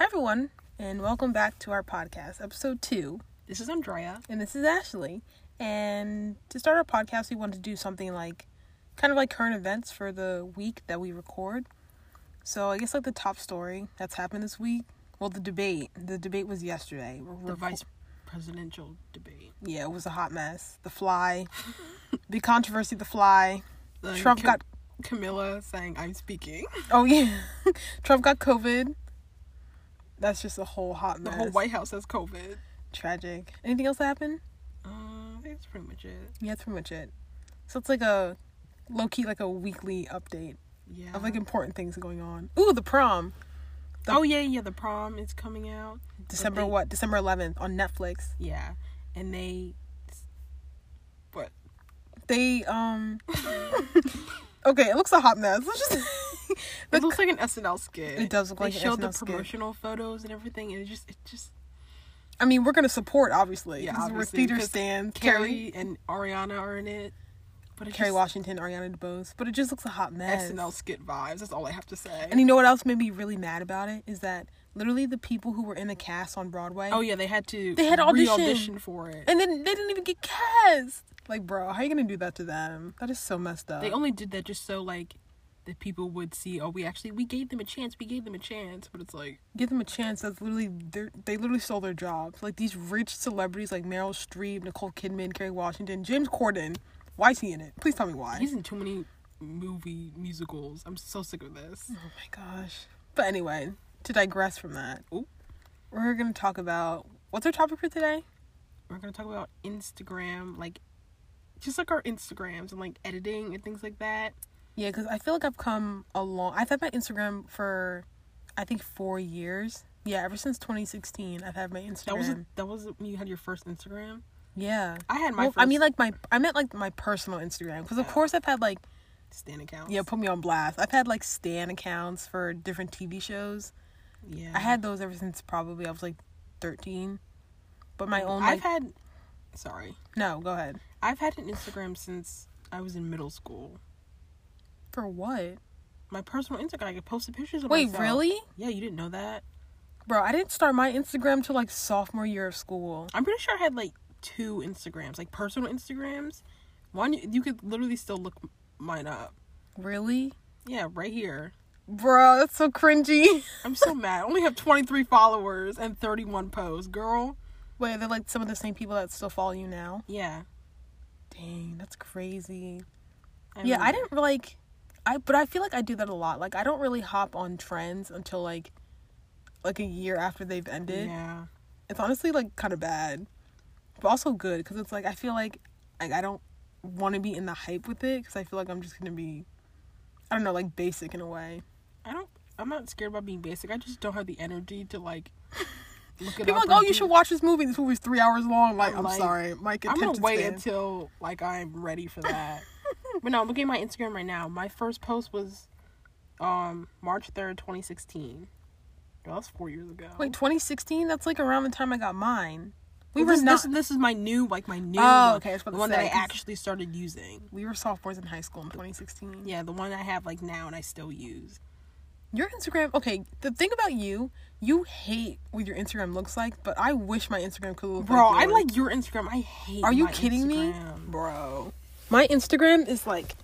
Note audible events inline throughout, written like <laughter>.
Hi, everyone, and welcome back to our podcast, episode two. This is Andrea. And this is Ashley. And to start our podcast, we wanted to do something like kind of like current events for the week that we record. So, I guess like the top story that's happened this week. Well, the debate. The debate was yesterday. We're The reco- vice presidential debate. Yeah, it was a hot mess. The fly, the controversy, the fly. The Trump Cam- got Camilla saying, I'm speaking. oh yeah, <laughs> Trump got COVID. That's just a whole hot mess. The whole White House has COVID. Tragic. Anything else that happened? Uh, I think that's pretty much it. Yeah, that's pretty much it. So it's like a low key, like a weekly update Yeah. of like important things going on. Ooh, the prom, the- oh, yeah, yeah. The prom is coming out. December they- what? December 11th on Netflix. Yeah. And they. What? They um. <laughs> okay, it looks a hot mess. Let's just. <laughs> It looks like an SNL skit. It does look they like an showed SNL the skit. promotional photos and everything, and it just, it just. I mean, we're gonna support obviously. Yeah, 'cause we're obviously, theater stands. Kerry, Kerry and Ariana are in it. But it Kerry just, Washington, Ariana DeBose, but it just looks a hot mess. SNL skit vibes. That's all I have to say. And you know what else made me really mad about it is that literally the people who were in the cast on Broadway, Oh yeah, they had to. They had audition. re-audition for it. and then they didn't even get cast. Like, bro, how are you gonna do that to them? That is so messed up. They only did that just so like that people would see. Oh, we actually we gave them a chance. We gave them a chance. But it's like give them a chance. That's literally they're- they literally stole their jobs. Like these rich celebrities like Meryl Streep, Nicole Kidman, Kerry Washington, James Corden. Why is he in it? Please tell me why. he's in too many movie musicals. I'm so sick of this. Oh my gosh. But anyway, to digress from that, Ooh. we're gonna talk about what's our topic for today? We're gonna talk about Instagram, like just like our Instagrams and like editing and things like that. Yeah, because I feel like I've come a long. I've had my Instagram for, I think four years. Yeah, ever since 2016, I've had my Instagram. That was a, that was when you had your first Instagram. yeah. I had my Well, first I mean, like my I meant like my personal Instagram because of Yeah. course I've had like Stan account. yeah put me on blast. I've had like stan accounts for different TV shows. yeah. I had those ever since probably I was like 13. But my own like I've had. Sorry, no, go ahead. I've had an Instagram since I was in middle school. For what? My personal Instagram, I could post the pictures of Wait, myself. really? Yeah, you didn't know that. Bro, I didn't start my Instagram till like sophomore year of school. I'm pretty sure I had like two Instagrams, like personal Instagrams. One you- could literally still look mine up. Really? Yeah, right here. Bro, that's so cringy. <laughs> I'm so mad. I only have 23 followers and 31 posts, girl. Wait, they're like some of the same people that still follow you now. Yeah. Dang, that's crazy. I yeah, I didn't like I but I feel like I do that a lot. Like I don't really hop on trends until like like a year after they've ended. Yeah. It's honestly like kind of bad. But also good cuz it's like I feel like like I don't want to be in the hype with it cuz I feel like I'm just going to be I don't know, like basic in a way. I don't. I'm not scared about being basic. I just don't have the energy to like <laughs> look it People like, "Oh, you should watch this movie. This movie's 3 hours long." Like, I'm I'm like, sorry. My I'm gonna wait span. until like I'm ready for that. But no, looking at my Instagram right now. My first post was um March 3rd, 2016. Girl, that's four years ago. Wait, 2016? That's like around the time I got mine. We Well, were this, not this, this is my new like my new Oh, okay, I was about the one say, that I actually started using. we were sophomores in high school in 2016. Yeah, the one I have like now and I still use. Your Instagram, okay, the thing about you, you hate what your Instagram looks like, but I wish my Instagram could look Bro, like I like your Instagram. I hate. Are you kidding me? Bro. My Instagram is like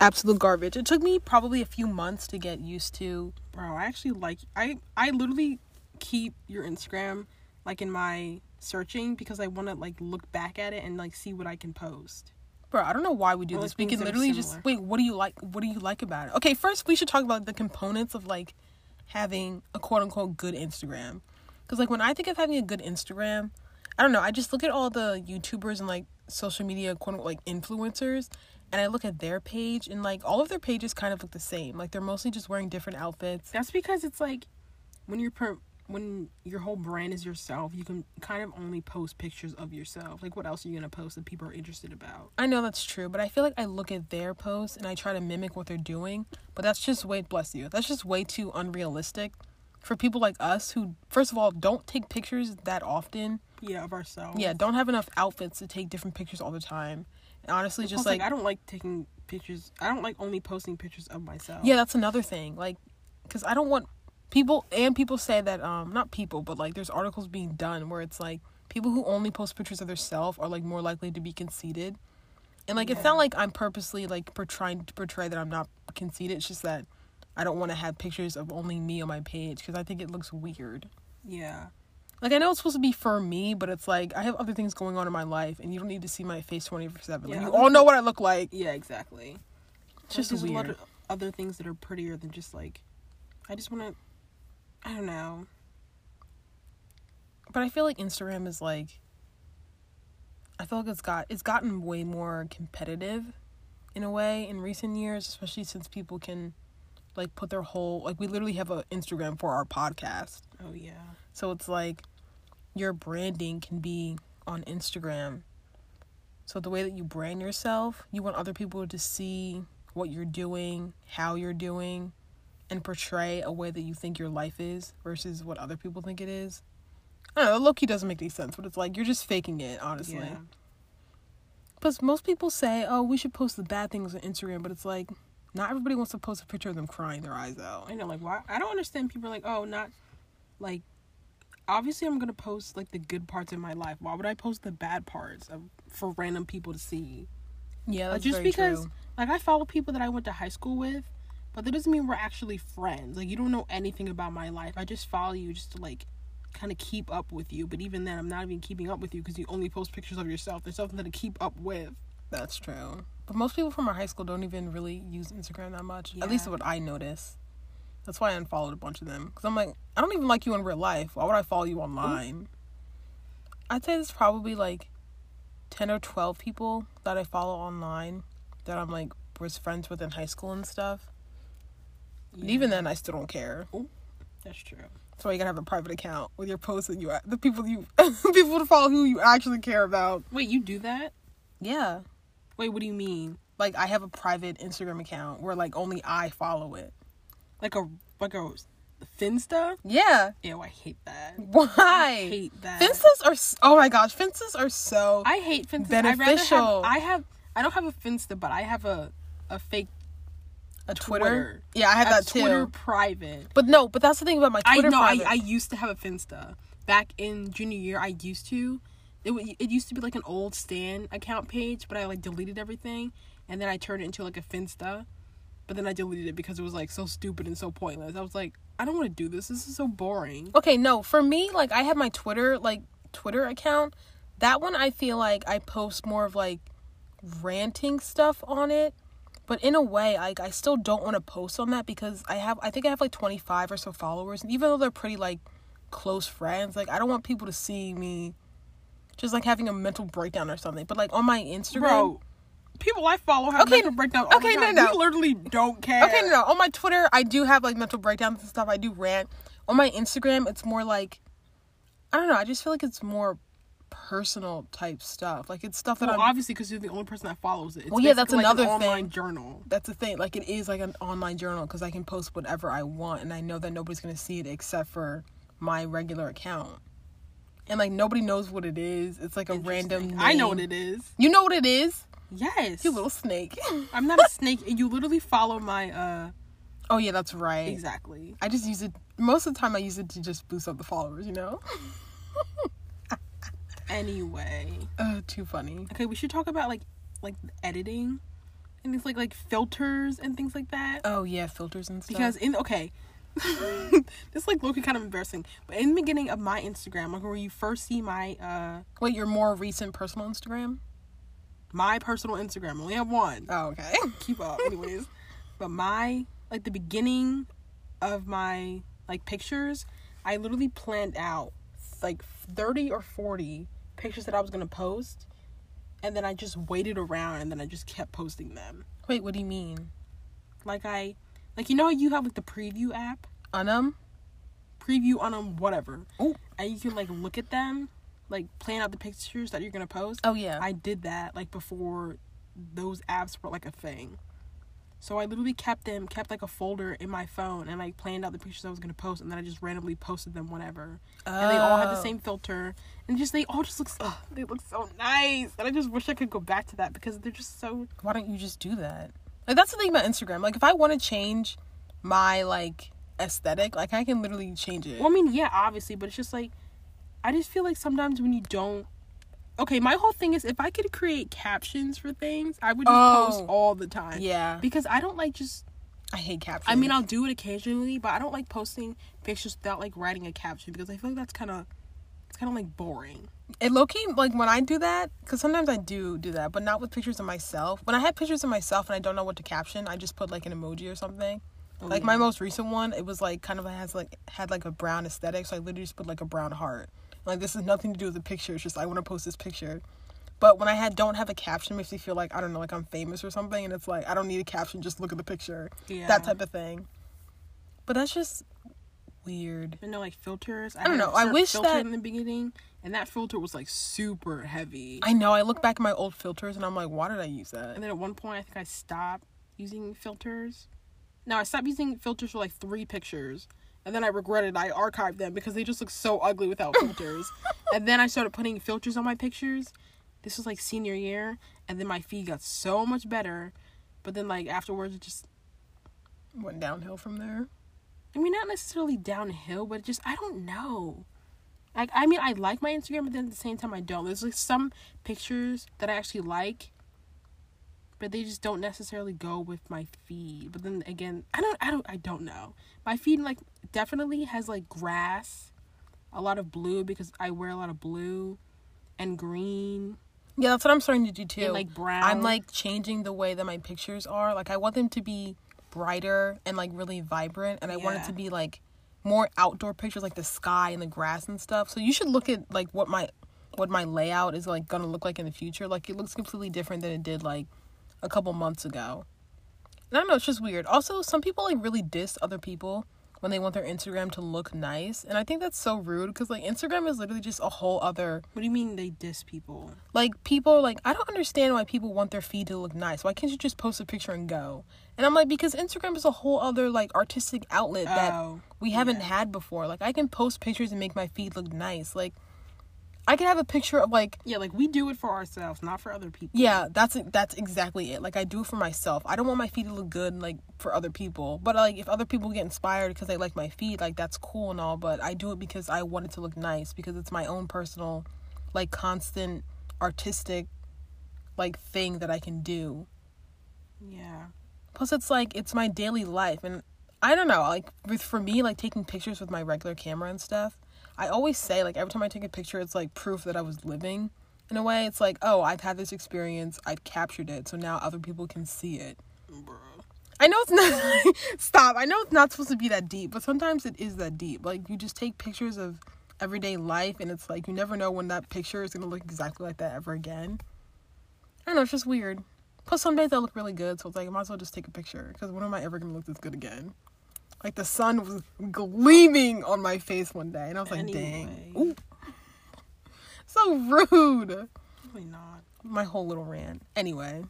absolute garbage. It took me probably a few months to get used to. Bro, I actually like I I literally keep your Instagram like in my searching because I want to like look back at it and like see what I can post. Bro, I don't know why we do Or, this. We can literally just wait, what do you like what do you like about it? Okay, first we should talk about the components of like having a quote unquote good Instagram. Cuz like when I think of having a good Instagram, I don't know, I just look at all the YouTubers and like social media quote unquote like influencers and I look at their page and like all of their pages kind of look the same. Like they're mostly just wearing different outfits. That's because it's like when you're per- when your whole brand is yourself, you can kind of only post pictures of yourself. Like what else are you going to post that people are interested about? I know that's true, but I feel like I look at their posts and I try to mimic what they're doing, but that's just way bless you. That's just way too unrealistic for people like us who first of all don't take pictures that often. Yeah, of ourselves. Yeah, don't have enough outfits to take different pictures all the time. And honestly, just like, like, I don't like taking pictures. I don't like only posting pictures of myself. yeah, that's another thing. Like, because I don't want people and people say that um not people but like there's articles being done where it's like people who only post pictures of themselves are like more likely to be conceited and like it's not like i'm purposely like trying to portray that i'm not conceited it's just that i don't want to have pictures of only me on my page because i think it looks weird Yeah. Like i know it's supposed to be for me but it's like i have other things going on in my life and you don't need to see my face 24 7 like you all know what i look like Yeah, exactly. it's just there's a lot of other things that are prettier than just like I just want to I don't know. but i feel like instagram is like i feel like it's got it's gotten way more competitive in a way in recent years especially since people can like put their whole like we literally have an instagram for our podcast Oh yeah. So it's like your branding can be on instagram so the way that you brand yourself you want other people to see what you're doing how you're doing and portray a way that you think your life is versus what other people think it is I don't know, low key doesn't make any sense, but it's like you're just faking it, honestly. Yeah. Plus, most people say, "Oh, we should post the bad things on Instagram," but it's like, not everybody wants to post a picture of them crying their eyes out. I know like why I don't understand people like, "Oh, not like obviously I'm to post like the good parts of my life. Why would I post the bad parts of, for random people to see?" Yeah, Like, just because true. like I follow people that I went to high school with, but that doesn't mean we're actually friends. Like you don't know anything about my life. I just follow you just to like kind of keep up with you. But even then, I'm not even keeping up with you because you only post pictures of yourself. There's something to keep up with. That's true. But most people from our high school don't even really use Instagram that much. At least what I notice. That's why I unfollowed a bunch of them. Because I'm like, I don't even like you in real life. Why would I follow you online? I'd say there's probably like 10 or 12 people that I follow online that I'm like, was friends with in high school and stuff. And even then, I still don't care. that's true. That's why you gotta have a private account with your posts and you, the people you, <laughs> people to follow who you actually care about. Wait, you do that? Yeah. Wait, what do you mean? Like, I have a private Instagram account where like only I follow it. Like a like a Finsta? Yeah. Ew, I hate that. Why? I hate that. Finstas are oh my gosh, Finstas are so I hate Finsta. Beneficial. I, have, I have. I don't have a Finsta, but I have a a fake a Twitter. Twitter. Yeah, I have that Twitter too. private. But no, but that's the thing about my I Twitter know. I. I used to have a Finsta back in junior year. I used to. It it used to be like an old Stan account page, but I like deleted everything, and then I turned it into like a Finsta. But then I deleted it because it was like so stupid and so pointless. I was like, I don't want to do this. This is so boring. okay, no, for me, like I have my Twitter like Twitter account. That one I feel like I post more of like ranting stuff on it. But in a way, like I still don't want to post on that because I have I think I have like 25 or so followers and even though they're pretty like close friends, like I don't want people to see me just like having a mental breakdown or something. But like on my Instagram, Bro, people I follow have Okay, mental breakdowns. okay, no, no. You literally don't care. Okay, no, no. On my Twitter, I do have like mental breakdowns and stuff. I do rant. On my Instagram, it's more like I don't know. I just feel like it's more personal type stuff. Like it's stuff that Well, I'm. obviously, because you're the only person that follows it. It's Well, yeah, that's like an another online thing. journal. That's the thing. Like it is like an online journal because I can post whatever I want, and I know that nobody's gonna see it except for my regular account. And like nobody knows what it is. It's like a random. Interesting. I know what it is. You know what it is? Yes. You little snake. I'm not a snake. You literally follow my uh oh yeah, that's right. exactly. I just use it most of the time. I use it to just boost up the followers. You know. <laughs> Anyway, Uh, too funny. okay, we should talk about like like editing and things like like filters and things like that. Oh yeah, filters and stuff. Because in okay, <laughs> this like looking kind of embarrassing. But in the beginning of my Instagram, like where you first see my uh wait, your more recent personal Instagram? My personal Instagram, I only have one. Oh okay. <laughs> keep up anyways <laughs> but my like the beginning of my like pictures i literally planned out like 30 or 40 pictures that i was gonna post and then i just waited around and then i just kept posting them wait, what do you mean? like i like you know how you have like the preview app Unum? preview on them whatever Oh. and you can like look at them like plan out the pictures that you're gonna post Oh yeah. I did that like before those apps were like a thing. So I literally kept them, kept like a folder in my phone and like planned out the pictures I was gonna post and then I just randomly posted them whenever. And they all had the Oh. same filter and just they all just look oh, they look so nice. And I just wish I could go back to that because they're just so Why don't you just do that? Like that's the thing about Instagram. Like if I want to change my like aesthetic, like I can literally change it. Well, I mean, yeah, obviously, but it's just like I just feel like sometimes when you don't. Okay, my whole thing is if I could create captions for things, I would just Oh. post all the time. yeah, Because I don't like just. I hate captions. I mean, I'll do it occasionally, but I don't like posting pictures without like writing a caption because I feel like that's kind of, it's kind of like boring. it low key like when I do that because sometimes I do do that, but not with pictures of myself. When I have pictures of myself and I don't know what to caption, I just put like an emoji or something. Oh, like yeah. my most recent one, it was like kind of has like had like a brown aesthetic, so I literally just put like a brown heart. Like this has nothing to do with the picture. It's just I want to post this picture. But when I had don't have a caption, it makes me feel like I don't know, like I'm famous or something, and it's like I don't need a caption. Just look at the picture, Yeah. that type of thing. But that's just weird. You know, like filters. I, don't know, I wish that- in the beginning, and that filter was like super heavy. I know. I look back at my old filters and I'm like, why did I use that? And then at one point, I think I stopped using filters. No, I stopped using filters for like three pictures. And then I regretted I archived them because they just look so ugly without <laughs> filters. and then I started putting filters on my pictures. This was like senior year. And then my feed got so much better. But then, like, afterwards, it just, Went downhill from there. I mean, not necessarily downhill, but just, I don't know. Like, I mean, I like my Instagram, but then at the same time, I don't. There's like some pictures that I actually like, but they just don't necessarily go with my feed. But then again, I don't, I don't, I don't know. My feed like definitely has like grass, a lot of blue because I wear a lot of blue, and green Yeah, that's what I'm starting to do too. and like brown. I'm like changing the way that my pictures are. Like I want them to be brighter and like really vibrant and I want it to be like more outdoor pictures like the sky and the grass and stuff. So you should look at like what my what my layout is like going to look like in the future. Like it looks completely different than it did like a couple months ago. And I don't know, it's just weird. Also, some people like really diss other people when they want their Instagram to look nice, and I think that's so rude because like Instagram is literally just a whole other What do you mean they diss people? like people like i don't understand why people want their feed to look nice why can't you just post a picture and go and i'm like because instagram is a whole other like artistic outlet that Oh, we haven't yeah. had before like i can post pictures and make my feed look nice like i can have a picture of like Yeah, like we do it for ourselves, not for other people. yeah that's that's exactly it like i do it for myself i don't want my feet to look good like for other people but like if other people get inspired because they like my feet, like that's cool and all but i do it because i want it to look nice because it's my own personal like constant artistic like thing that i can do Yeah. plus it's like it's my daily life and i don't know like with for me like taking pictures with my regular camera and stuff i always say like every time i take a picture it's like proof that i was living in a way. It's like oh i've had this experience. I've captured it. So now other people can see it. Bruh. i know it's <laughs> not stop. I know it's not supposed to be that deep but sometimes it is that deep. Like you just take pictures of everyday life and it's like you never know when that picture is going to look exactly like that ever again. I don't know. It's just weird. Plus some days i look really good so it's like i might as well just take a picture because when am i ever going to look this good again like the sun was gleaming on my face one day and i was like dang Ooh. so rude Really not. my whole little rant anyway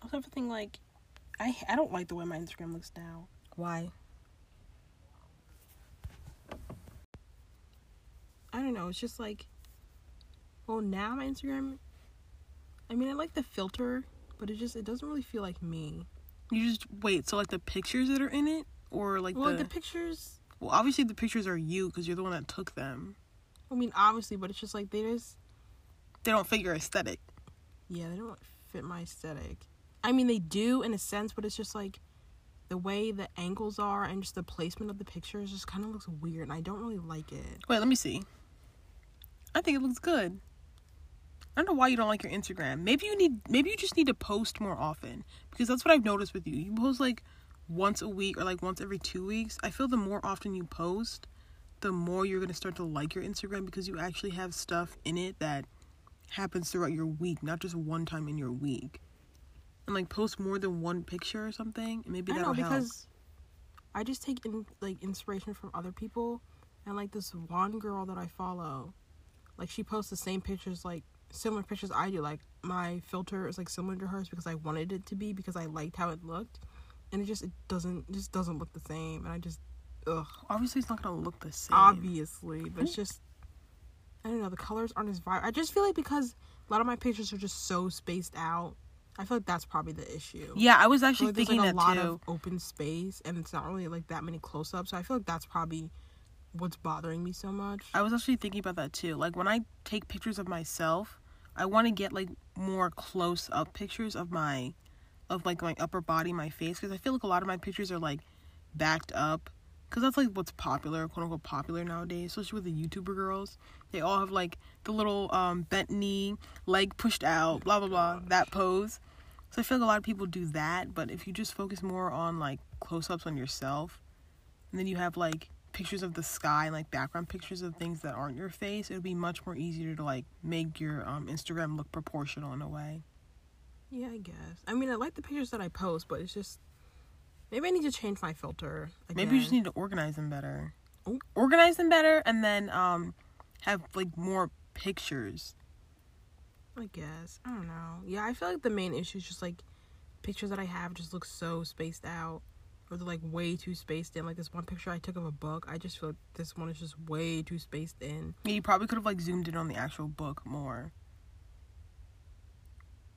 Also, everything like, I I don't like the way my Instagram looks now. why I don't know. It's just like, well, now my Instagram. I mean, I like the filter, but it just it doesn't really feel like me. You just wait. So like the pictures that are in it, or like Well, the, the pictures. well, obviously the pictures are you because you're the one that took them. I mean, obviously, but it's just like they just They don't fit your aesthetic. yeah, they don't fit my aesthetic. I mean, they do in a sense, but it's just like the way the angles are and just the placement of the pictures just kind of looks weird, and I don't really like it. Wait, let me see. I think it looks good. I don't know why you don't like your Instagram. Maybe you need. Maybe you just need to post more often because that's what I've noticed with you. You post like once a week or like once every two weeks. I feel the more often you post, the more you're gonna start to like your Instagram because you actually have stuff in it that happens throughout your week, not just one time in your week. And like post more than one picture or something, and maybe that'll know help. I just take in, like inspiration from other people, and like this one girl that I follow, like she posts the same pictures, like similar pictures I do. Like my filter is like similar to hers because I wanted it to be because I liked how it looked, and it just it doesn't it just doesn't look the same, and I just ugh Obviously, it's not gonna look the same. obviously, but it's hmm. just I don't know the colors aren't as vibrant. I just feel like because a lot of my pictures are just so spaced out, I feel like that's probably the issue. Yeah, I was I actually like there's thinking like a lot too. of open space, and it's not really like that many close ups. So I feel like that's probably what's bothering me so much. I was actually thinking about that too. Like when I take pictures of myself, I want to get like more close up pictures of my of like my upper body, my face because I feel like a lot of my pictures are like backed up cuz that's like what's popular, quote unquote popular nowadays, especially with the YouTuber girls. They all have like the little um bent knee, leg pushed out, blah blah blah, that pose. So I feel like a lot of people do that, but if you just focus more on like close-ups on yourself and then you have like pictures of the sky and like background pictures of things that aren't your face, it would be much more easier to like make your um Instagram look proportional in a way. Yeah, I guess. I mean, I like the pictures that I post, but it's just maybe I need to change my filter. Again. Maybe you just need to organize them better. Organize them better and then um have like more pictures. I guess. I don't know. Yeah, I feel like the main issue is just like pictures that I have just look so spaced out. Or they're like way too spaced in. Like this one picture I took of a book, I just feel like this one is just way too spaced in. Yeah, you probably could have like zoomed in on the actual book more.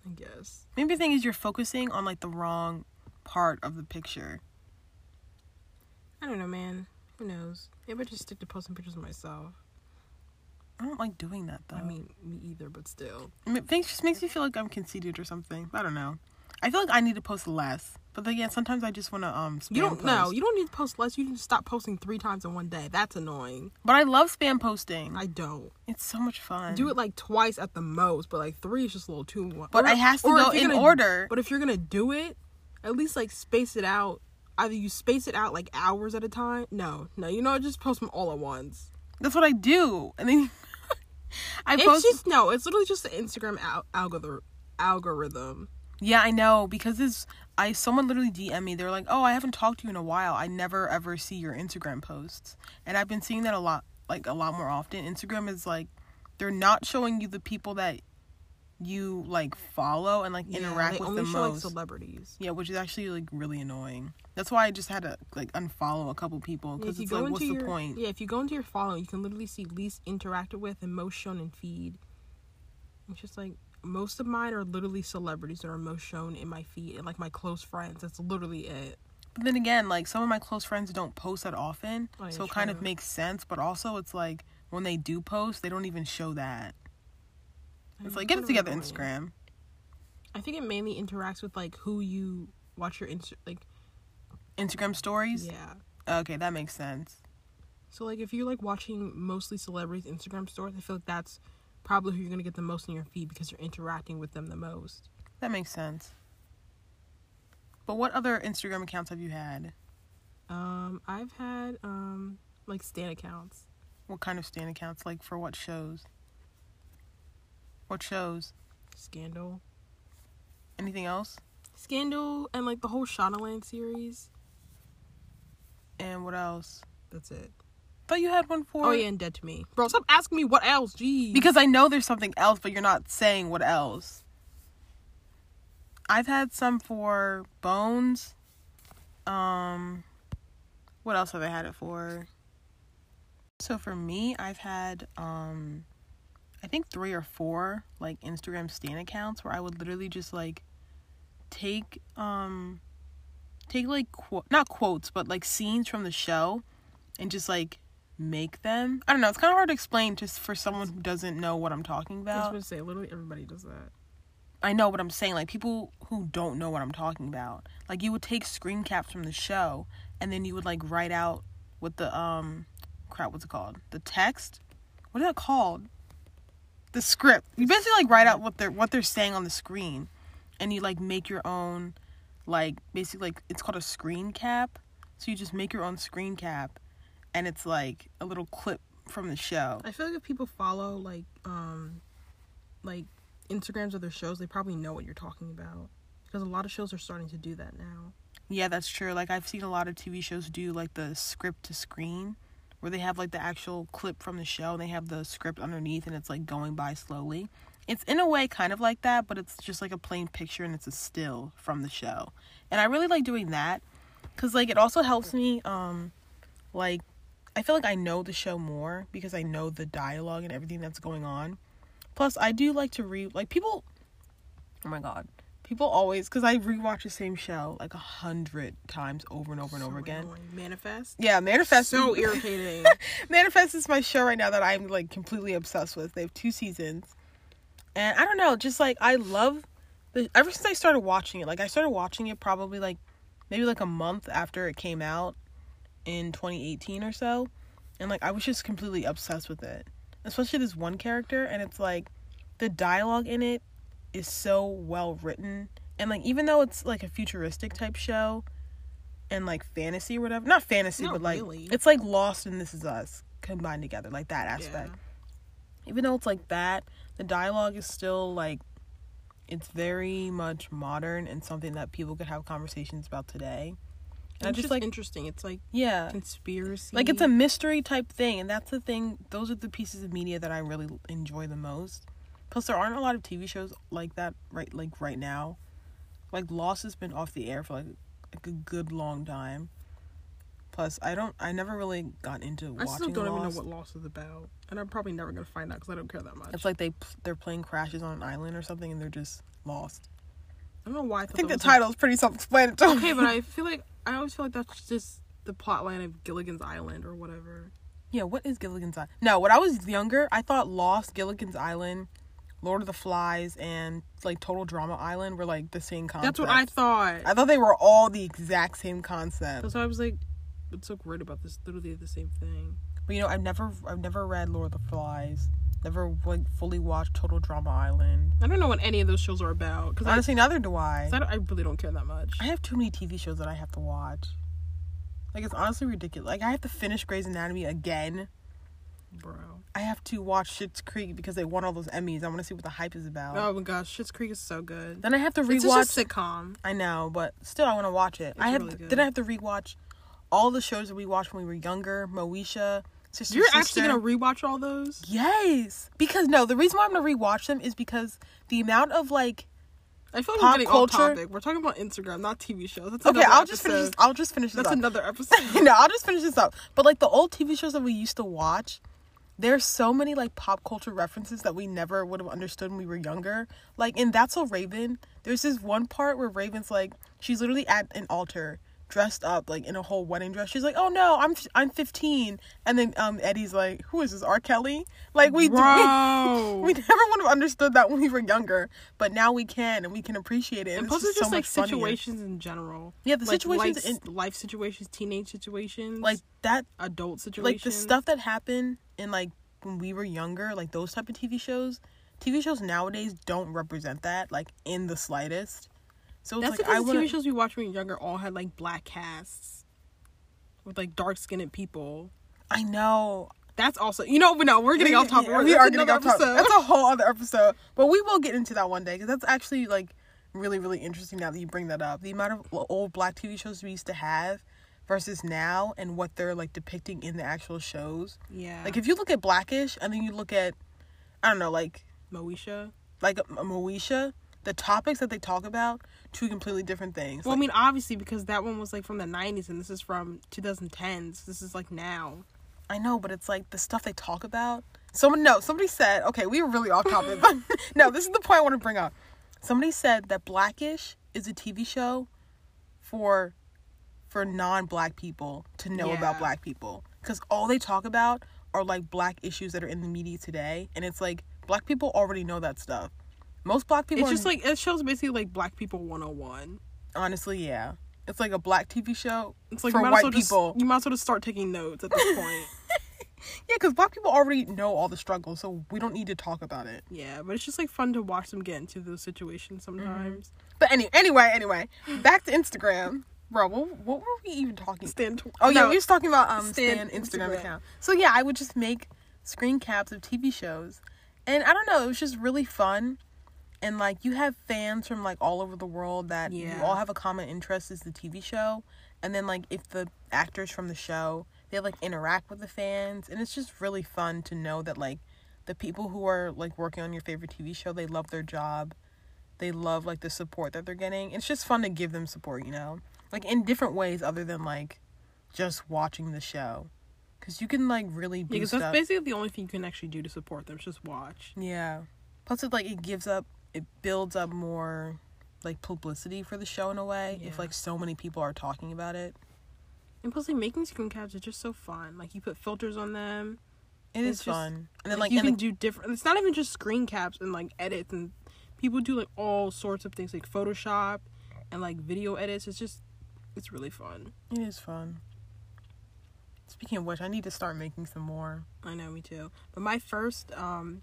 I guess. Maybe the thing is you're focusing on like the wrong part of the picture. I don't know, man. Who knows? Maybe I just stick to posting pictures of myself. I don't like doing that though. I mean, me either, but still. I mean, things just makes me feel like I'm conceited or something. I don't know. I feel like I need to post less, but then again, sometimes I just want to um. Spam You don't know. You don't need to post less. You to stop posting three times in one day. That's annoying. But I love spam posting. I don't. it's so much fun. Do it like twice at the most, but like three is just a little too much. But Or- it has to go in gonna- order. But if you're gonna do it, at least like space it out. Either you space it out like hours at a time. No, no, you know, just post them all at once. That's what I do, and then <laughs> I It's post. just no. It's literally just the Instagram al- algorithm. Algorithm. Yeah, I know because this. I someone literally DM me. They're like, "Oh, I haven't talked to you in a while. I never ever see your Instagram posts," and I've been seeing that a lot, like a lot more often. Instagram is like, they're not showing you the people that you like follow and like Yeah, interact with the show like most. celebrities. Yeah, which is actually like really annoying. That's why I just had to like unfollow a couple people because you it's like, what's your the point? yeah, if you go into your following, you can literally see least interacted with and most shown in feed. It's just like most of mine are literally celebrities that are most shown in my feed and like my close friends. That's literally it. But then again, like some of my close friends don't post that often, Oh, yeah, so it kind of makes sense. But also, it's like when they do post, they don't even show that. It's like get it together, annoying. Instagram. I think it mainly interacts with like who you watch your Insta like Instagram stories. yeah. Okay, that makes sense. So like if you're like watching mostly celebrities Instagram stories, I feel like that's probably who you're gonna get the most in your feed because you're interacting with them the most. That makes sense. But what other Instagram accounts have you had? Um, I've had um like stan accounts. What kind of stand accounts? Like for what shows? What shows? Scandal. Anything else? Scandal and like the whole Shondaland series. And what else? That's it. Thought you had one for. Oh yeah, and Dead to Me. Bro, stop asking me what else. Jeez. Because I know there's something else, but you're not saying what else. I've had some for Bones. Um, what else have I had it for? So for me, I've had um, I think three or four like Instagram stan accounts where I would literally just like take um, take like qu- not quotes but like scenes from the show, and just like make them. I don't know. It's kind of hard to explain just for someone who doesn't know what I'm talking about. I was going to say, literally everybody does that. I know what I'm saying. Like people who don't know what I'm talking about. Like you would take screen caps from the show and then you would like write out what the um crap what's it called? The text? What is that called? The script. You basically like write out what they're what they're saying on the screen and you like make your own like basically like it's called a screen cap. So you just make your own screen cap and it's like a little clip from the show. I feel like if people follow like um like Instagrams of their shows, they probably know what you're talking about. Because a lot of shows are starting to do that now. Yeah, that's true. Like I've seen a lot of TV shows do like the script to screen where they have like the actual clip from the show and they have the script underneath and it's like going by slowly. It's in a way kind of like that, but it's just like a plain picture and it's a still from the show. And I really like doing that cuz like it also helps me um like I feel like I know the show more because I know the dialogue and everything that's going on. Plus, I do like to read like people Oh my god. People always because I rewatch the same show like a hundred times over and over and So over again. annoying. Manifest. Yeah, Manifest. So <laughs> irritating. Manifest is my show right now that I'm like completely obsessed with. They have two seasons, and I don't know, just like I love the. Ever since I started watching it, like I started watching it probably like maybe like a month after it came out in 2018 or so, and like I was just completely obsessed with it. Especially this one character, and it's like the dialogue in it is so well written, and like even though it's like a futuristic type show. And like fantasy or whatever, not fantasy, Not but like really. it's like Lost and This Is Us combined together, like that aspect. Even though it's like that, the dialogue is still like it's very much modern and something that people could have conversations about today. And I just like interesting. It's like yeah, conspiracy. like it's a mystery type thing, and that's the thing. Those are the pieces of media that I really enjoy the most. Plus, there aren't a lot of TV shows like that right like right now. Like Lost has been off the air for like like a good long time. Plus, I don't. I never really got into I watching. still don't even know what Lost is about, and I'm probably never gonna find out because I don't care that much. It's like they they're playing crashes on an island or something, and they're just lost. I don't know why. I, I think the that was title is pretty self-explanatory. Okay, but I feel like I always feel like that's just the plot line of Gilligan's Island or whatever. yeah, what is Gilligan's Island? No, when I was younger, I thought Lost, Gilligan's Island, Lord of the Flies, and like Total Drama Island were like the same concept. That's what I thought. I thought they were all the exact same concept. Why I was like, what's so great about this? Literally the same thing. But you know, I've never, I've never read Lord of the Flies. Never like fully watched Total Drama Island. I don't know what any of those shows are about because I, Honestly, neither do I. 'cause I, I really don't care that much. I have too many TV shows that I have to watch. Like it's honestly ridiculous. Like I have to finish Grey's Anatomy again. Bro. I have to watch Schitt's Creek because they won all those Emmys. I want to see what the hype is about. Oh my gosh, Schitt's Creek is so good. Then I have to It's just rewatch. a sitcom. I know, but still, I want to watch it. I have. really good. then I have to rewatch all the shows that we watched when we were younger. Moesha, Sister. You're Sister. actually gonna rewatch all those? Yes, because no, the reason why I'm gonna rewatch them is because the amount of like. I feel like Pop we're culture- topic. We're talking about Instagram, not TV shows. That's Okay, I'll just finish. This. I'll just finish this That's up. another <laughs> episode. no, I'll just finish this up. But like the old TV shows that we used to watch, there's so many like pop culture references that we never would have understood when we were younger. Like in That's So Raven, there's this one part where Raven's like she's literally at an altar dressed up like in a whole wedding dress. She's like, "Oh no, I'm I'm 15." And then um Eddie's like, "Who is this? R. Kelly?" Like we <laughs> we, Bro. we never would have understood that when we were younger, but now we can and we can appreciate it. and And, plus, it's just just so like much funnier. situations in general. Yeah, the like situations life, in life situations, teenage situations, like that adult situations. like the stuff that happened in like when we were younger, like those type of TV shows. TV shows nowadays don't represent that like in the slightest. So That's like because I the want TV shows we watched when we were younger all had like black casts with like dark skinned people. I know. That's also you know, but no, we're getting off topic. Yeah, we that's getting off topic. That's a whole other episode. But we will get into that one day because that's actually like really really interesting now that you bring that up. The amount of old black TV shows we used to have versus now and what they're like depicting in the actual shows. Yeah, Like if you look at Blackish and then you look at I don't know like Moesha. like Moesha, the topics that they talk about, two completely different things. Well, I mean, obviously because that one was like from the '90s and this is from 2010s. This is like now. I know, but it's like the stuff they talk about. Someone no, somebody said, okay, we were really off topic, but <laughs> <laughs> no, this is the point I want to bring up. Somebody said that Blackish is a TV show for for non-black people to know about black people because all they talk about are like black issues that are in the media today, and it's like black people already know that stuff. Most black people It's just like it shows basically like Black People 101. honestly, yeah, it's like a black TV show It's like for you might, as white well just, people. you might as well just start taking notes at this <laughs> point. Yeah, because black people already know all the struggles, so we don't need to talk about it. yeah, but it's just like fun to watch them get into those situations sometimes. But any, anyway, anyway, back to Instagram, bro. What, what were we even talking? Stan. Stand. Oh yeah, no, we was talking about um Stan Stan Instagram, Instagram. account. So yeah, I would just make screen caps of TV shows, and I don't know, it was just really fun, and like you have fans from like all over the world that you Yeah. all have a common interest is the TV show, and then like if the actors from the show they like interact with the fans, and it's just really fun to know that like the people who are like working on your favorite TV show they love their job, they love like the support that they're getting. It's just fun to give them support, you know, like in different ways other than like just watching the show because you can like really Yeah, because boost that's basically the only thing you can actually do to support them. is Just watch. yeah plus it like it gives up it builds up more like publicity for the show in a way if like so many people are talking about it. And plus, like making screen caps is just so fun. Like you put filters on them. It is It's just- fun. And then like, like, you and, can like do different. It's not even just screen caps and like edits and people do like all sorts of things like Photoshop and like video edits. It's just it's really fun. it is fun. Speaking of which, I need to start making some more. I know me too. But my first um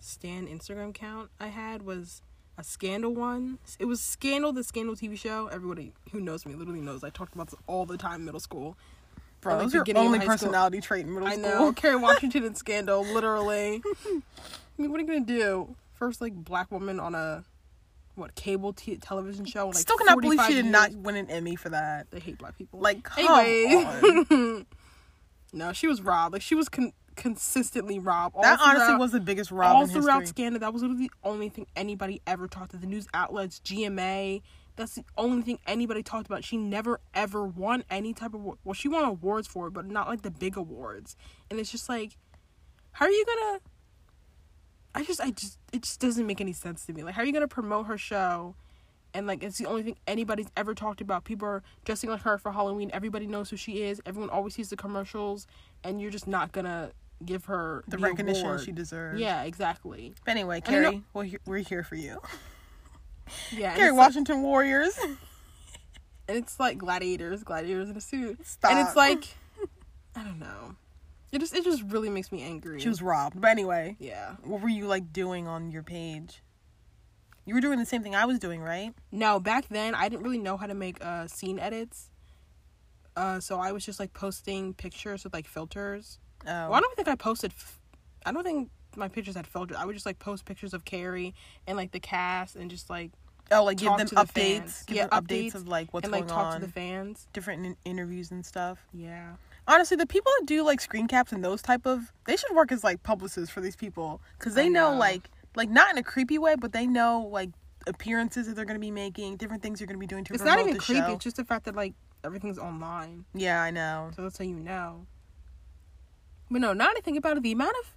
Stan Instagram account I had was a Scandal one. It was Scandal, the Scandal TV show. Everybody who knows me literally knows I talked about this all the time in middle school. Bro, like, those are beginning of only high school. personality trait in middle I school. know. <laughs> Kerry Washington and Scandal, literally. <laughs> I mean, what are you gonna do? First, like black woman on a what cable t- television show? Like, Still cannot believe she did years. not win an Emmy for that. They hate black people. Like, come anyway, on. <laughs> no, she was robbed. Like she was con- consistently robbed. All That honestly throughout- was the biggest rob all throughout. Scandal. That was literally the only thing anybody ever talked to. The news outlets, GMA. That's the only thing anybody talked about. She never ever won any type of well, she won awards for it, but not like the big awards. And it's just like, how are you gonna? I just, I just, it just doesn't make any sense to me. Like, how are you gonna promote her show? And like, it's the only thing anybody's ever talked about. People are dressing like her for Halloween. Everybody knows who she is. Everyone always sees the commercials, and you're just not gonna give her the the, recognition award. she deserves. Yeah, exactly. But anyway, I don't know- Kerry, we're here, we're here for you. <laughs> Yeah, Kerry it's like- Washington Warriors. <laughs> and it's like gladiators, gladiators in a suit, Stop. and it's like, I don't know. It just, it just really makes me angry. she was robbed. But anyway, yeah. what were you like doing on your page? You were doing the same thing I was doing, right? No, back then I didn't really know how to make uh scene edits. Uh, so I was just like posting pictures with like filters. Oh, Well, I don't think I posted. F- I don't think my pictures had filters. I would just like post pictures of Kerry and like the cast and just like oh, like give them the updates, give Yeah, them updates updates of like what's and like going talk on, to the fans. different in- interviews and stuff. Yeah. Honestly, the people that do like screen caps and those type of, they should work as like publicists for these people because they know. know. like like not in a creepy way, but they know like appearances that they're going to be making, different things you're going to be doing to It's not even creepy. show. It's just the fact that like everything's online. Yeah, I know. So that's how you know. But no, now that I think about it, the amount of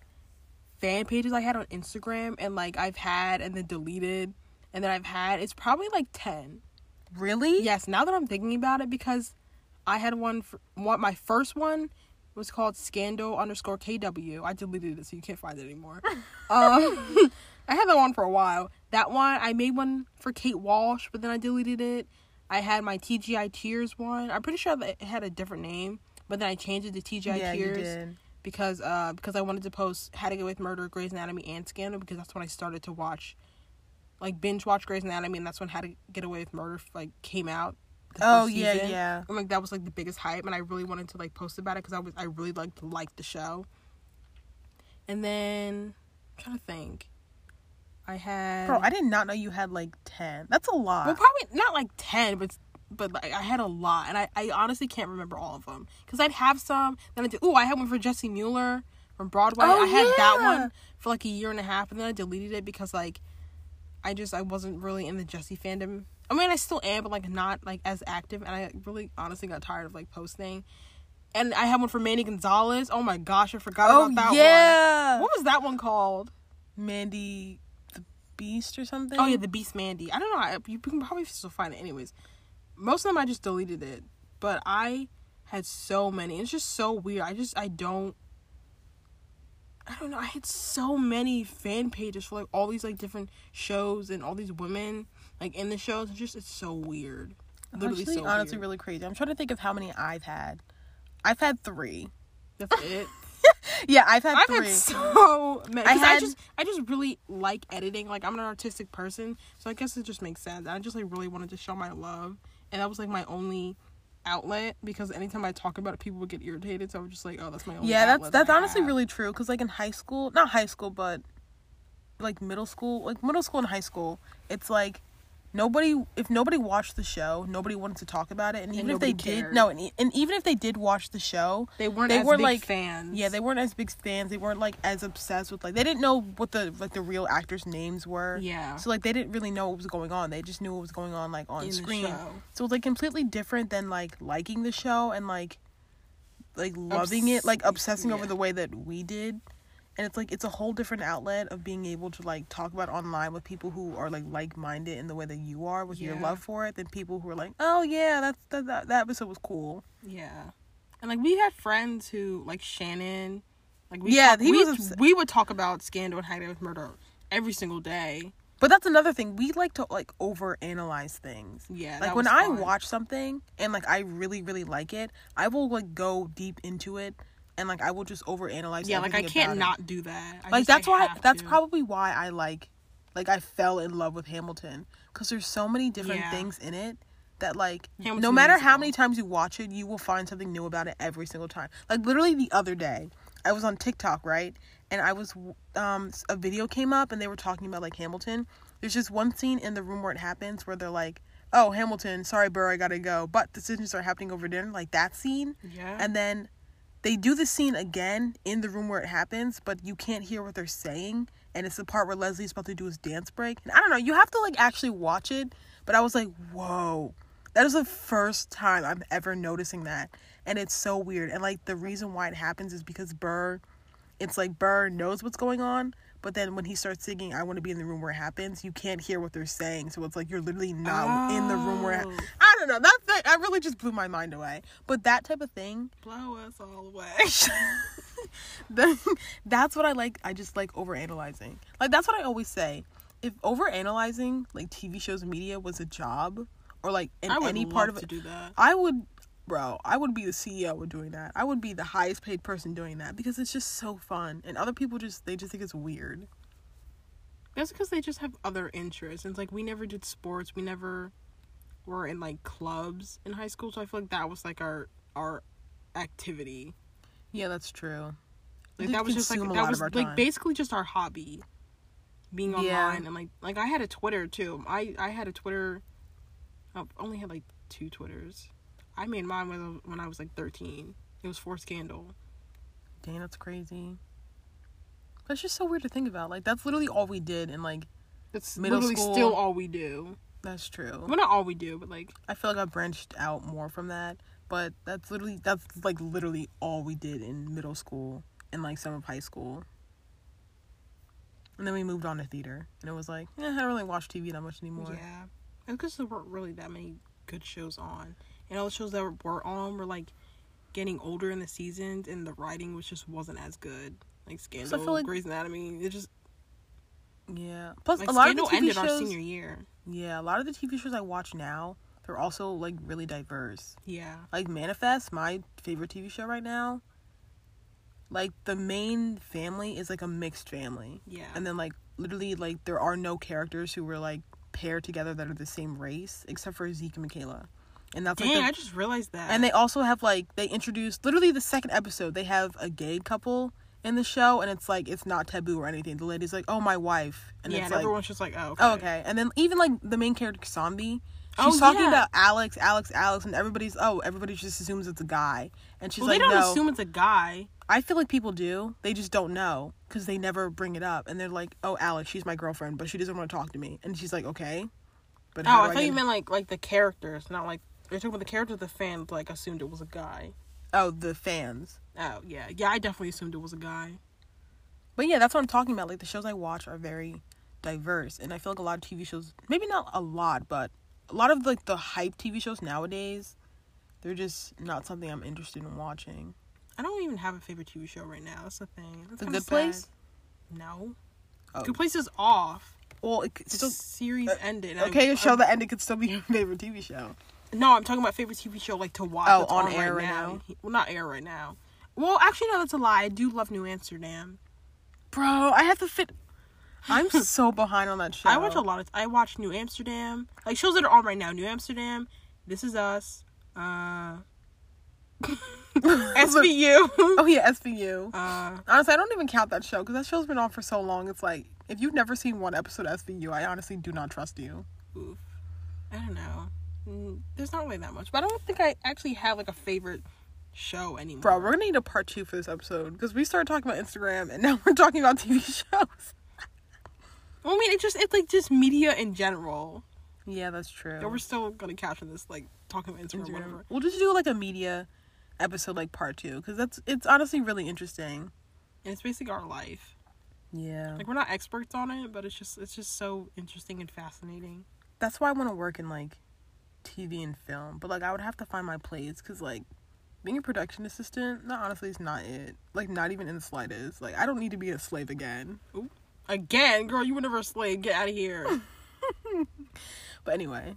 fan pages I had on Instagram and like I've had and then deleted and then I've had, it's probably like 10. Really? Yes, now that I'm thinking about it, because I had one, for, one my first one was called Scandal underscore KW. I deleted it so you can't find it anymore. <laughs> um, <laughs> I had that one for a while. That one, I made one for Kate Walsh, but then I deleted it. I had my TGI Tears one. I'm pretty sure that it had a different name, but then I changed it to TGI yeah, you Tears did. Because uh because I wanted to post How to Get Away with Murder, Grey's Anatomy, and Scandal because that's when I started to watch, like binge watch Grey's Anatomy, and that's when How to Get Away with Murder like came out. the Oh yeah, season. yeah. And like that was like the biggest hype, and I really wanted to like post about it because I was I really liked to like the show. And then I'm trying to think, I had Bro, I did not know you had like ten. That's a lot. well probably not like ten, but but like I had a lot, and I I honestly can't remember all of them because I'd have some. Then I did. Oh, I had one for Jessie Mueller from Broadway. Oh, I had that one for like a year and a half, and then I deleted it because like I just I wasn't really in the Jesse fandom. I mean, I still am, but like not like as active, and I really honestly got tired of like posting. And I had one for Mandy Gonzalez. Oh my gosh, I forgot oh about that one. Oh, yeah. one. What was that one called? Mandy the Beast or something? Oh yeah, the Beast Mandy. I don't know. I, you can probably still find it. Anyways, most of them I just deleted it, but I had so many. It's just so weird. I just I don't. I don't know. I had so many fan pages for like all these like different shows and all these women like in the shows. It's just it's so weird. Literally Actually, so honestly, weird. really crazy. I'm trying to think of how many I've had. I've had three. That's <laughs> it. Yeah, I've had I've three. had so many. I, had- just I just really like editing. Like I'm an artistic person, so I guess it just makes sense. I just like really wanted to show my love, and that was like my only outlet because anytime I talk about it, people would get irritated. So I was just like, oh, that's my only. yeah, that's that's that honestly have. really true. Cause like in high school, not high school, but like middle school, like middle school and high school, it's like nobody. If nobody watched the show, nobody wanted to talk about it, and even if they nobody did, no, and, and even if they did watch the show, They weren't they as were big like fans. Yeah, they weren't as big fans. They weren't like as obsessed with like they didn't know what the like the real actors' names were. Yeah. So like they didn't really know what was going on. They just knew what was going on like on In screen. So it's like completely different than like liking the show and like like loving it, like obsessing over the way that we did. And it's like it's a whole different outlet of being able to like talk about online with people who are like like-minded in the way that you are with your love for it than people who are like oh yeah that's that, that, that episode was cool Yeah. And like we had friends who like Shannon, like we Yeah, talk- he we, was we would talk about scandal and Hagrid with murder every single day. but that's another thing we like to like over analyze things Yeah, like when i watch something and like i really really like it i will like go deep into it and like i will just overanalyze. Yeah, like I can't it. not do that. I like just, that's I why that's to. probably why I like like I fell in love with Hamilton because there's so many different Yeah. things in it that like no matter how many times you watch it you will find something new about it every single time like literally the other day I was on TikTok right and I was um a video came up and they were talking about like Hamilton there's just one scene in the room where it happens where they're like oh Hamilton sorry Burr I gotta go but decisions are happening over dinner like that scene Yeah. and then they do the scene again in the room where it happens, but you can't hear what they're saying. And it's the part where Leslie's about to do his dance break. And I don't know, you have to like actually watch it. But I was like, whoa. That is the first time I'm ever noticing that. And it's so weird. And like the reason why it happens is because Burr, it's like Burr knows what's going on. But then when he starts singing, I want to be in the room where it happens, you can't hear what they're saying. So it's like you're literally not in the room where it Oh. I don't know. That, thing, I really just blew my mind away. But that type of thing, blow us all away. <laughs> that, that's what I like. I just like overanalyzing. Like that's what I always say. If overanalyzing like TV shows and media was a job, or like in any part of it. I would, bro. I would be the CEO of doing that. I would be the highest paid person doing that because it's just so fun. And other people just they just think it's weird. That's because they just have other interests. And it's like we never did sports. We never were in like clubs in high school. So I feel like that was like our our activity. Yeah, that's true. Like that was just like that was like time. basically just our hobby. Being Yeah. online and like like I had a Twitter too. I I had a Twitter. I only had like two Twitters. I made mine when when I was like thirteen. It was for Scandal. Dang, that's crazy. That's just so weird to think about. Like that's literally all we did, and like That's Middle literally school. still all we do. that's true. Well, not all we do, but like I feel like I branched out more from that, but that's literally that's like literally all we did in middle school and like some of high school. And then we moved on to theater, and it was like, eh, I don't really watch TV that much anymore. Yeah, and because there weren't really that many good shows on, and all the shows that were on were like getting older in the seasons, and the writing was just wasn't as good. Like Scandal, feel like- Grey's Anatomy, it just Yeah. Plus, like a lot Scandal of the TV ended shows. our senior year. Yeah, a lot of the TV shows I watch now, they're also like really diverse. Yeah, Like Manifest, my favorite TV show right now. Like the main family is like a mixed family. yeah, and then like literally like there are no characters who were like paired together that are the same race except for Zeke and Michaela, and that's dang, like the- I just realized that. and they also have like they introduced literally the second episode they have a gay couple in the show and it's like it's not taboo or anything. The lady's like, "Oh, my wife," and yeah, it's and like, everyone's just like, oh, okay. "Oh, okay," and then even like the main character Zombie. Oh, She's talking yeah. about Alex, Alex, Alex, and everybody's oh, everybody just assumes it's a guy, and she's Well, like, they don't no. assume it's a guy. I feel like people do. They just don't know because they never bring it up, and they're like, "Oh, Alex, she's my girlfriend, but she doesn't want to talk to me." And she's like, "Okay." But Oh, I thought get- you meant like like the characters, not like you're talking about the characters. The fans like assumed it was a guy. oh the fans. Oh yeah, yeah. I definitely assumed it was a guy. But yeah, that's what I'm talking about. Like the shows I watch are very diverse, and I feel like a lot of TV shows, maybe not a lot, but a lot of like the hype TV shows nowadays, they're just not something I'm interested in watching. I don't even have a favorite TV show right now. That's the thing. That's The Good Place? No. Oh. Good Place is off. Well, it The still series uh, ended. okay. I, A show I- that ended could still be <laughs> your favorite TV show. No, I'm talking about favorite TV show like to watch. Oh, on on, air right right now. now? Well, not air right now. Well, actually, no, that's a lie. I do love New Amsterdam. Bro, I have to fit. I'm <laughs> so behind on that show. I watch a lot of. I watch New Amsterdam, like shows that are on right now. New Amsterdam, This Is Us, uh, <laughs> <laughs> SVU. Oh yeah, SVU. uh, Honestly, I don't even count that show because that show's been on for so long. It's like if you've never seen one episode of SVU, I honestly do not trust you. oof. I don't know. Mm, There's not really that much, but I don't think I actually have like a favorite show anymore. Bro, we're gonna need a part two for this episode because we started talking about Instagram and now <laughs> we're talking about TV shows. <laughs> Well, I mean, it's just it's like just media in general. Yeah, that's true. But we're still gonna capture this like talking about Instagram, or whatever. We'll just do like a media episode, like part two, because that's it's honestly really interesting. and it's basically our life. Yeah. Like we're not experts on it, but it's just it's just so interesting and fascinating. That's why I want to work in like TV and film. But like I would have to find my place cuz like being a production assistant, that honestly is not it. Like not even in the slightest. Like I don't need to be a slave again. Again, girl, you were never a slave. Get out of here. <laughs> <laughs> But anyway,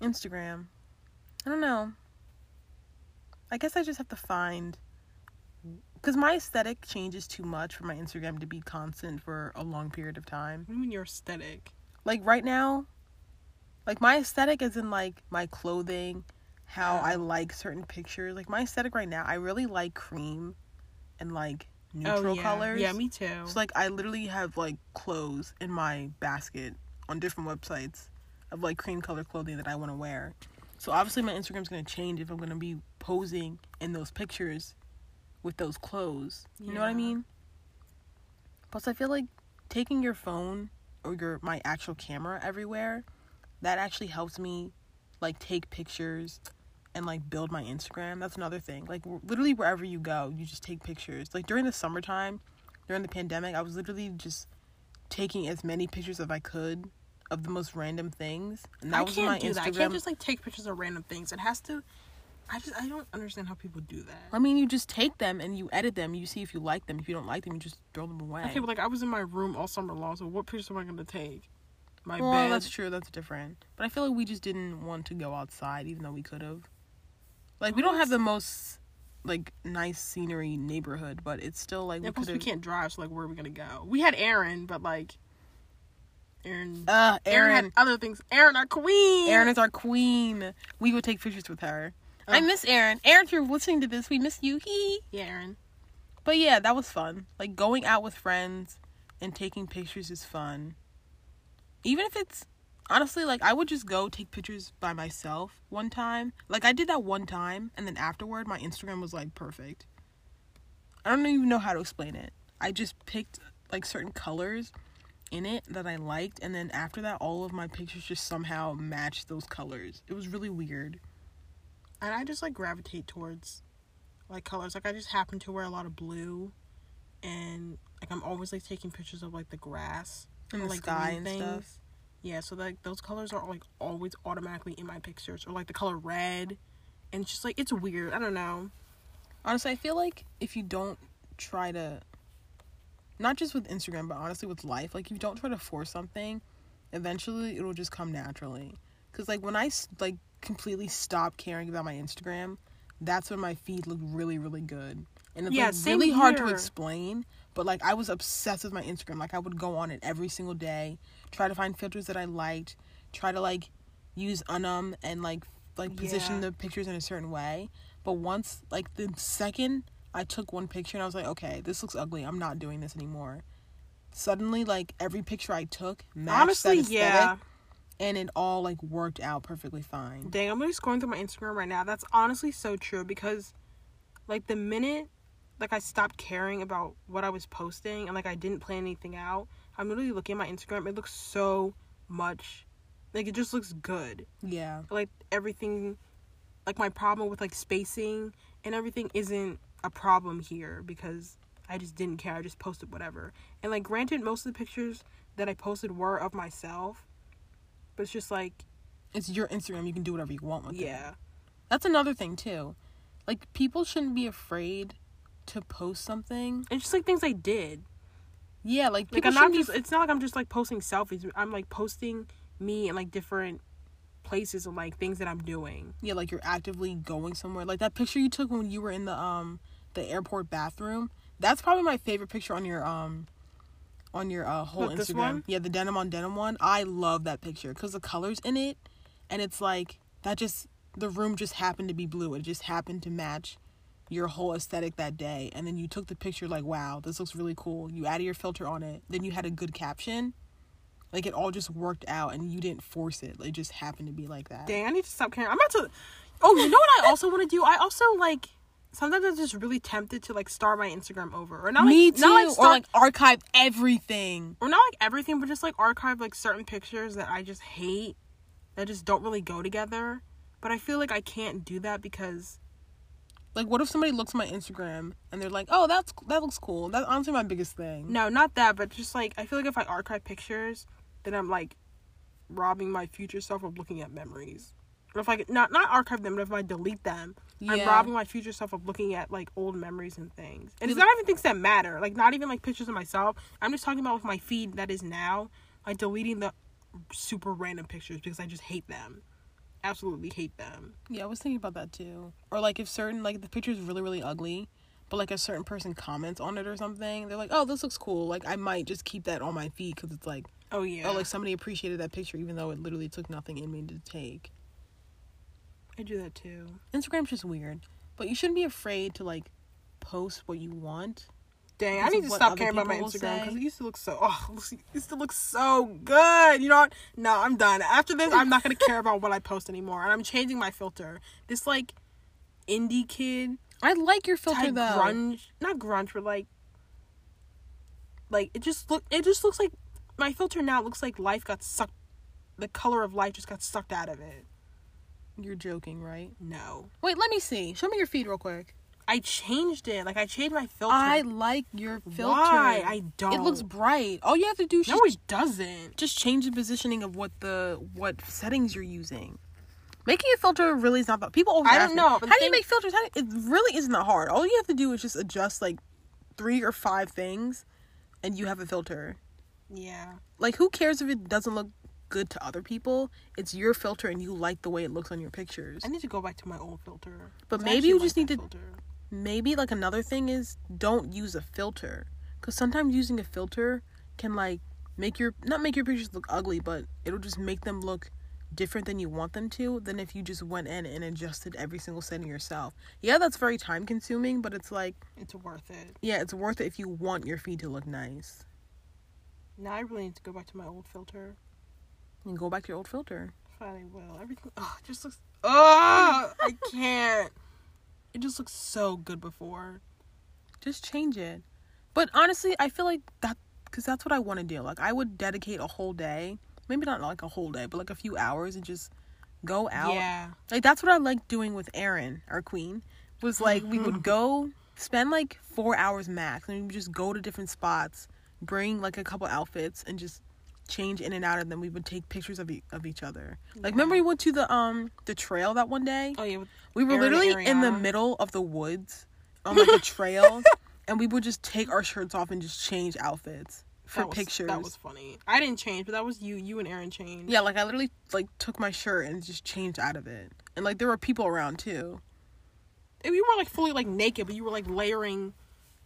Instagram. I don't know. I guess I just have to find because my aesthetic changes too much for my Instagram to be constant for a long period of time. what do you mean your aesthetic? Like right now, like my aesthetic is in like my clothing, how I like certain pictures. Like my aesthetic right now, I really like cream and like oh, neutral oh, yeah. colors. Yeah, me too. So like I literally have like clothes in my basket on different websites of like cream color clothing that I want to wear. So obviously my Instagram's gonna change if I'm gonna be posing in those pictures with those clothes. You know what I mean? Plus I feel like taking your phone or your my actual camera everywhere, that actually helps me like take pictures and like build my Instagram. That's another thing. Like w- literally wherever you go, you just take pictures. Like during the summertime, during the pandemic, I was literally just taking as many pictures as I could of the most random things. And that I was can't my do Instagram. that. I can't just like take pictures of random things. It has to. I just I don't understand how people do that. I mean, you just take them and you edit them. You see if you like them. If you don't like them, you just throw them away. Okay, but like I was in my room all summer long, so what pictures am I gonna take? My well, bed. that's true. That's different. But I feel like we just didn't want to go outside, even though we could have. Like we don't have the most like nice scenery neighborhood, but it's still like Yeah, we plus we can't drive, so like where are we gonna go? We had Aaron, but like Aaron. Uh, Aaron, Aaron. had other things. Aaron, our queen. Aaron is our queen. We would take pictures with her. I Oh. miss Aaron. Aaron, if you're listening to this, we miss you. He. Yeah, Aaron. But yeah, that was fun. Like going out with friends and taking pictures is fun. Even if it's honestly like I would just go take pictures by myself one time. Like I did that one time and then afterward my Instagram was like perfect. I don't even know how to explain it. I just picked like certain colors in it that I liked and then after that all of my pictures just somehow matched those colors. It was really weird. And I just like gravitate towards like colors. Like I just happen to wear a lot of blue, and like I'm always like taking pictures of like the grass And or, the like sky and stuff. Yeah, so like those colors are like always automatically in my pictures, or like the color red, and it's just like it's weird. I don't know. Honestly, I feel like if you don't try to, not just with Instagram, but honestly with life, like if you don't try to force something, eventually it'll just come naturally. Cause like when I like completely stopped caring about my Instagram, that's when my feed looked really really good, and it's Yeah, like really hard to explain. But like I was obsessed with my Instagram. Like I would go on it every single day, try to find filters that I liked, try to like use UNUM and like like position Yeah. the pictures in a certain way. But once like the second I took one picture and I was like, okay, this looks ugly. I'm not doing this anymore. Suddenly, like every picture I took matched Honestly, that aesthetic, yeah. and it all like worked out perfectly fine. Dang, I'm just going through my Instagram right now. That's honestly so true because, like, the minute like I stopped caring about what I was posting and like I didn't plan anything out, I'm literally looking at my Instagram. It looks so much like it just looks good. Yeah, Like everything, like my problem with like spacing and everything isn't a problem here because I just didn't care. I just posted whatever. And like, granted, most of the pictures that I posted were of myself, but it's just like, it's your Instagram. You can do whatever you want with it. yeah. That's another thing too. Like people shouldn't be afraid to post something. It's just like things I did. Yeah, like Like I'm not be. It's not like I'm just like posting selfies. I'm like posting me in like different places and like things that I'm doing. yeah, like you're actively going somewhere. Like that picture you took when you were in the um the airport bathroom. That's probably my favorite picture on your um on your uh whole this Instagram. one? Yeah, the denim on denim one. I love that picture cuz the colors in it and it's like that just the room just happened to be blue. It just happened to match your whole aesthetic that day and then you took the picture like wow this looks really cool you added your filter on it then you had a good caption like it all just worked out and you didn't force it it just happened to be like that Dang, I need to stop caring. I'm about to. Oh, you know what I also want to do? I also like. Sometimes I'm just really tempted to like start my Instagram over, or not. Me like, too. Not like or like archive everything. or not like everything, but just like archive like certain pictures that I just hate, that just don't really go together. But I feel like I can't do that because Like, what if somebody looks at my Instagram and they're like, "Oh, that's that looks cool." That's honestly my biggest thing. No, not that, but just like I feel like if I archive pictures, then I'm like robbing my future self of looking at memories. Or if I not not archive them, but if I delete them, I'm robbing my future self of looking at like old memories and things. And it's not even things that matter. Like not even like pictures of myself. I'm just talking about with my feed that is now, like deleting the super random pictures because I just hate them. Absolutely hate them. Yeah, I was thinking about that too. Or like if certain like the picture is really really ugly, but like a certain person comments on it or something, they're like, "Oh, this looks cool." Like I might just keep that on my feed because it's like, Oh yeah. oh, like somebody appreciated that picture even though it literally took nothing in me to take. I do that too. Instagram's just weird, but you shouldn't be afraid to like post what you want. Dang, I need to stop caring about my Instagram because it used to look so. Oh, it used to look so good. You know what? No, I'm done. After this, I'm not gonna care about what I post anymore, and I'm changing my filter. This like indie kid I like your filter though. grunge, not grunge, but like, like it just look. It just looks like my filter now looks like life got sucked. The color of life just got sucked out of it. You're joking, right? No, Wait, let me see. Show me your feed real quick. I changed it. Like I changed my filter. I like your filter. Why? I don't. It looks bright. All you have to do is no, just it doesn't. just change the positioning of what the what settings you're using. Making a filter really is not that. People I don't know, How do you thing- make filters? How do, it really isn't that hard. All you have to do is just adjust like three or five things, and you have a filter. Yeah. Like who cares if it doesn't look good to other people? It's your filter, and you like the way it looks on your pictures. I need to go back to my old filter. But maybe you like just need to- filter. Maybe like another thing is don't use a filter because sometimes using a filter can like make your not make your pictures look ugly but it'll just make them look different than you want them to than if you just went in and adjusted every single setting yourself yeah that's very time consuming but it's like It's worth it. yeah it's worth it if you want your feed to look nice Now I really need to go back to my old filter. and go back to your old filter Finally will. Everything oh it just looks Oh I can't. It just looks so good before. just change it but honestly i feel like that because that's what i want to do like i would dedicate a whole day maybe not like a whole day but like a few hours and just go out Yeah. like that's what i like doing with Erin, our queen was like we would <laughs> go spend like four hours max and we would just go to different spots bring like a couple outfits and just change in and out and then we would take pictures of, e- of each other like remember we went to the um the trail that one day Oh yeah. We were and literally in the middle of the woods on like a <laughs> trail, and we would just take our shirts off and just change outfits for that was, pictures. That was funny. I didn't change, but that was you. You and Aaron changed. yeah, like I literally like took my shirt and just changed out of it, and like there were people around too. And you were like fully like naked, but you were like layering.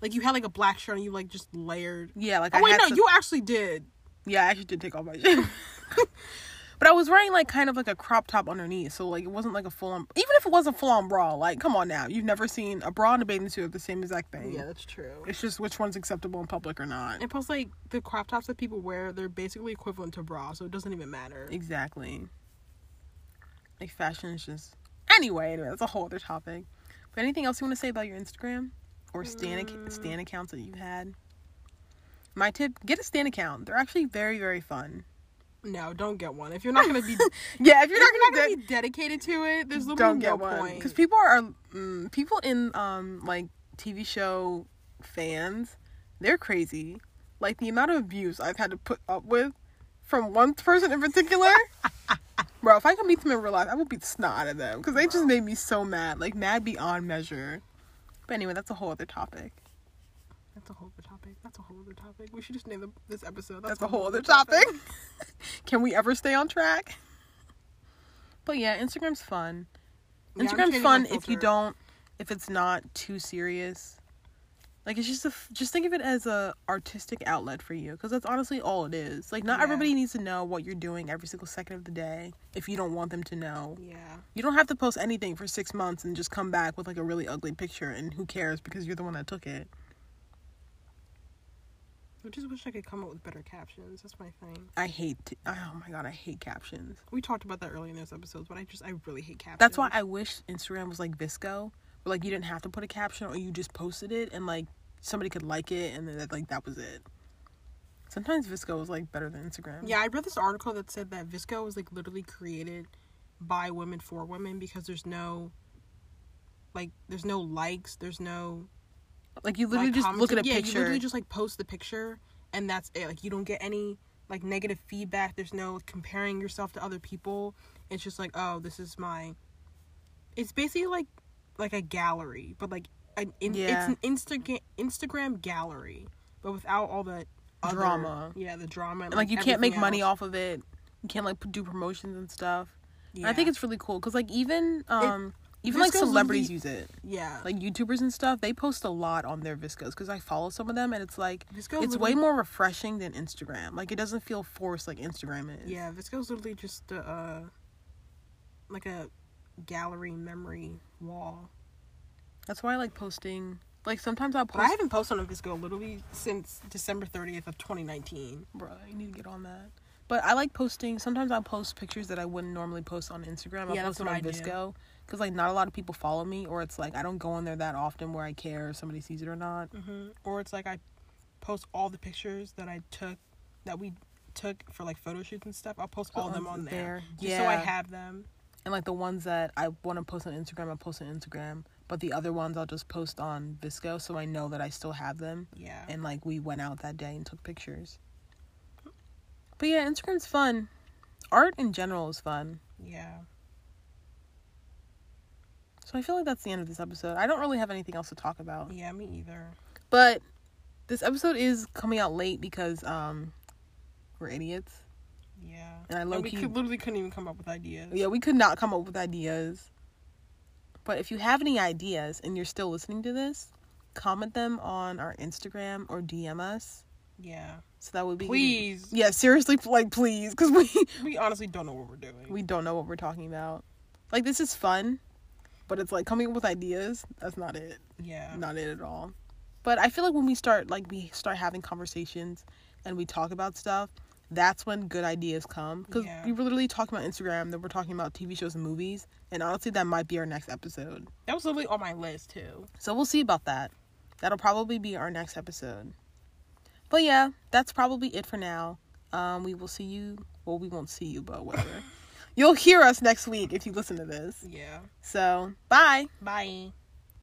Like you had like a black shirt and you like just layered. Yeah, like Oh I wait, no, some- you actually did. Yeah, I actually did take off my shirt. <laughs> but I was wearing like kind of like a crop top underneath, so like it wasn't like a full on. Even if it was a full on bra, like come on now, you've never seen a bra and a bathing suit of the same exact thing. Yeah, that's true. It's just which one's acceptable in public or not. And plus, like the crop tops that people wear, they're basically equivalent to bra, so it doesn't even matter. Exactly. Like fashion is just anyway. Anyway, that's a whole other topic. But anything else you want to say about your Instagram or stan ac- Mm. stan accounts that you've had? My tip: get a stan account. They're actually very very fun. No, don't get one. If you're not gonna be, <laughs> Yeah, if if you're not gonna be dedicated to it, there's literally don't no one point. because people are mm, people in um like TV show fans. They're crazy. Like the amount of abuse I've had to put up with from one person in particular. <laughs> Bro, if I could meet them in real life, I would beat the snot out of them because they just made me so mad, like mad beyond measure. But anyway, that's a whole other topic. That's a whole. That's a whole other topic. We should just name the, this episode. That's a whole other topic. <laughs> Can we ever stay on track? But yeah, Instagram's fun. Yeah, Instagram's fun if you don't, if it's not too serious. Like it's just a, just think of it as a artistic outlet for you, because that's honestly all it is. Like not Yeah. everybody needs to know what you're doing every single second of the day if you don't want them to know. Yeah. You don't have to post anything for six months and just come back with like a really ugly picture, and who cares because you're the one that took it. I just wish I could come up with better captions. That's my thing. I hate. T- oh my god, I hate captions. We talked about that earlier in those episodes, but I just I really hate captions. That's why I wish Instagram was like VSCO, where like you didn't have to put a caption or you just posted it and like somebody could like it and then that, like that was it. Sometimes VSCO is like better than Instagram. Yeah, I read this article that said that VSCO was like literally created by women for women because there's no like there's no likes, there's no Like you literally like, just look at a yeah, picture. You literally just like post the picture and that's it. Like you don't get any like negative feedback. There's no comparing yourself to other people. It's just like, oh, this is my. It's basically like like a gallery, but like an in, Yeah. it's an Instagram Instagram gallery, but without all the other- Drama. Yeah, the drama. And, and like you can't make everything money off of it. You can't like p- do promotions and stuff. And I think it's really cool because like even um even like celebrities use it. yeah. Like YouTubers and stuff, they post a lot on their VSCOs because I follow some of them and it's like VSCO it's way more refreshing than Instagram. Like it doesn't feel forced like Instagram is. Yeah, VSCO's literally just a, uh, like a gallery memory wall. That's why I like posting. Like sometimes I'll But I haven't posted on VSCO literally since December 30th of 2019. Bro, you need to get on that. But I like posting. Sometimes I'll post pictures that I wouldn't normally post on Instagram. I'll Yeah, post that's them what on I do. Because like not a lot of people follow me, or it's like I don't go on there that often where I care if somebody sees it or not. hmm Or it's like I post all the pictures that I took, that we took for like photo shoots and stuff. I'll post all of them on there, just so I have them. And like the ones that I want to post on Instagram, I post on Instagram. But the other ones I'll just post on VSCO so I know that I still have them. Yeah. And like we went out that day and took pictures. But yeah, Instagram's fun. Art in general is fun. yeah. So I feel like that's the end of this episode. I don't really have anything else to talk about. Yeah, me either. But this episode is coming out late because um we're idiots. Yeah. And I we could, literally couldn't even come up with ideas. Yeah, we could not come up with ideas. But if you have any ideas and you're still listening to this, comment them on our Instagram or DM us. Yeah. So that would be Please. Yeah, seriously, like please, because we We honestly don't know what we're doing. we don't know what we're talking about. Like this is fun, but it's like coming up with ideas. That's not it. yeah. Not it at all. But I feel like when we start like we start having conversations and we talk about stuff, that's when good ideas come. Because Yeah. we were literally talking about Instagram, then we're talking about TV shows and movies, and honestly, that might be our next episode. That was literally on my list too. So we'll see about that. That'll probably be our next episode. But yeah, that's probably it for now. Um, we will see you. Well, we won't see you, but whatever. <laughs> You'll hear us next week if you listen to this. Yeah. So, bye. Bye.